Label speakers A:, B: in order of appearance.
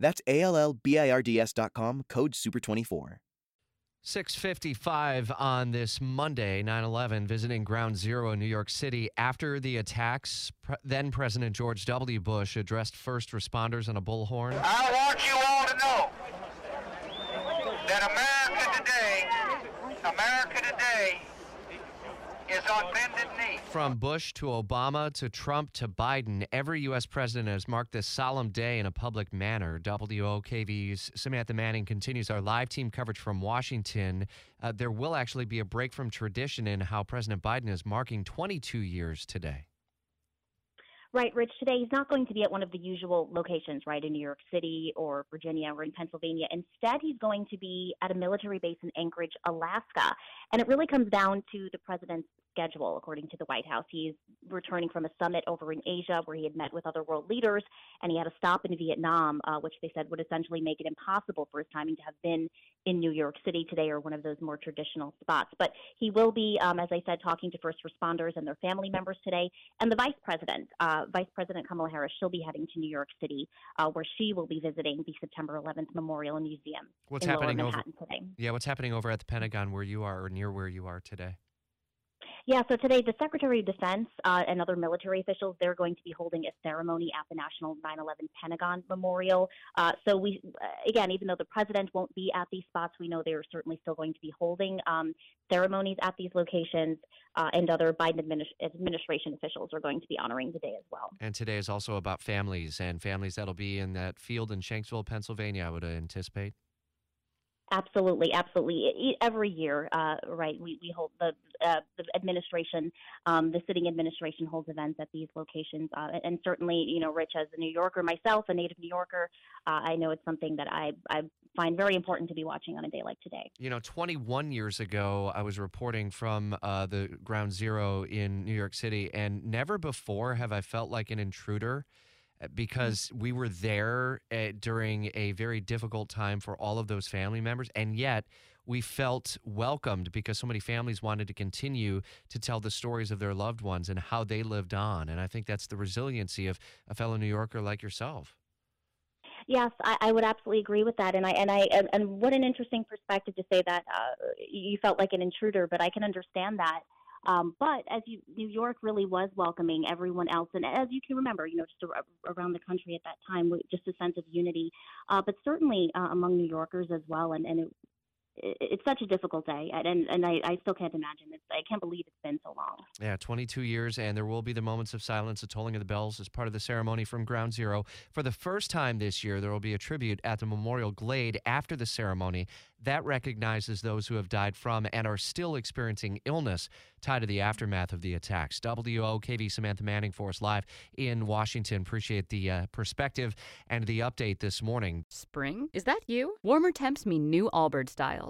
A: That's A L L B I R D S.com, code SUPER24.
B: 655 on this Monday, 9 11, visiting Ground Zero in New York City. After the attacks, Pre- then President George W. Bush addressed first responders on a bullhorn.
C: I want you all to know that America today, America today, is on bended knee.
B: From Bush to Obama to Trump to Biden, every U.S. president has marked this solemn day in a public manner. WOKV's Samantha Manning continues our live team coverage from Washington. Uh, there will actually be a break from tradition in how President Biden is marking 22 years today.
D: Right, Rich. Today he's not going to be at one of the usual locations, right, in New York City or Virginia or in Pennsylvania. Instead, he's going to be at a military base in Anchorage, Alaska. And it really comes down to the president's schedule, according to the White House. He's returning from a summit over in Asia where he had met with other world leaders, and he had a stop in Vietnam, uh, which they said would essentially make it impossible for his timing to have been in New York City today or one of those more traditional spots. But he will be, um, as I said, talking to first responders and their family members today, and the vice president. Uh, Vice President Kamala Harris, she'll be heading to New York City, uh, where she will be visiting the September 11th Memorial Museum
B: What's
D: in
B: happening over?
D: Today.
B: Yeah, what's happening over at the Pentagon where you are or near where you are today?
D: Yeah, so today the Secretary of Defense uh, and other military officials they're going to be holding a ceremony at the National 9/11 Pentagon Memorial. Uh, so we, uh, again, even though the president won't be at these spots, we know they are certainly still going to be holding um, ceremonies at these locations, uh, and other Biden administ- administration officials are going to be honoring the day as well.
B: And today is also about families and families that'll be in that field in Shanksville, Pennsylvania, I would anticipate.
D: Absolutely, absolutely. Every year, uh, right? We, we hold the uh, the administration, um, the sitting administration holds events at these locations, uh, and certainly, you know, Rich, as a New Yorker myself, a native New Yorker, uh, I know it's something that I I find very important to be watching on a day like today.
B: You know, 21 years ago, I was reporting from uh, the Ground Zero in New York City, and never before have I felt like an intruder because we were there uh, during a very difficult time for all of those family members. And yet, we felt welcomed because so many families wanted to continue to tell the stories of their loved ones and how they lived on. And I think that's the resiliency of a fellow New Yorker like yourself.
D: Yes, I, I would absolutely agree with that, and I and I and, and what an interesting perspective to say that uh, you felt like an intruder, but I can understand that. Um, but as you, New York really was welcoming everyone else, and as you can remember, you know, just ar- around the country at that time, just a sense of unity. Uh, but certainly uh, among New Yorkers as well, and and it, it's such a difficult day, and and I, I still can't imagine. It's, I can't believe it's been so long.
B: Yeah, 22 years, and there will be the moments of silence, the tolling of the bells as part of the ceremony from Ground Zero. For the first time this year, there will be a tribute at the Memorial Glade after the ceremony. That recognizes those who have died from and are still experiencing illness tied to the aftermath of the attacks. WOKV Samantha Manning for us live in Washington. Appreciate the uh, perspective and the update this morning.
E: Spring? Is that you? Warmer temps mean new Allbirds styles.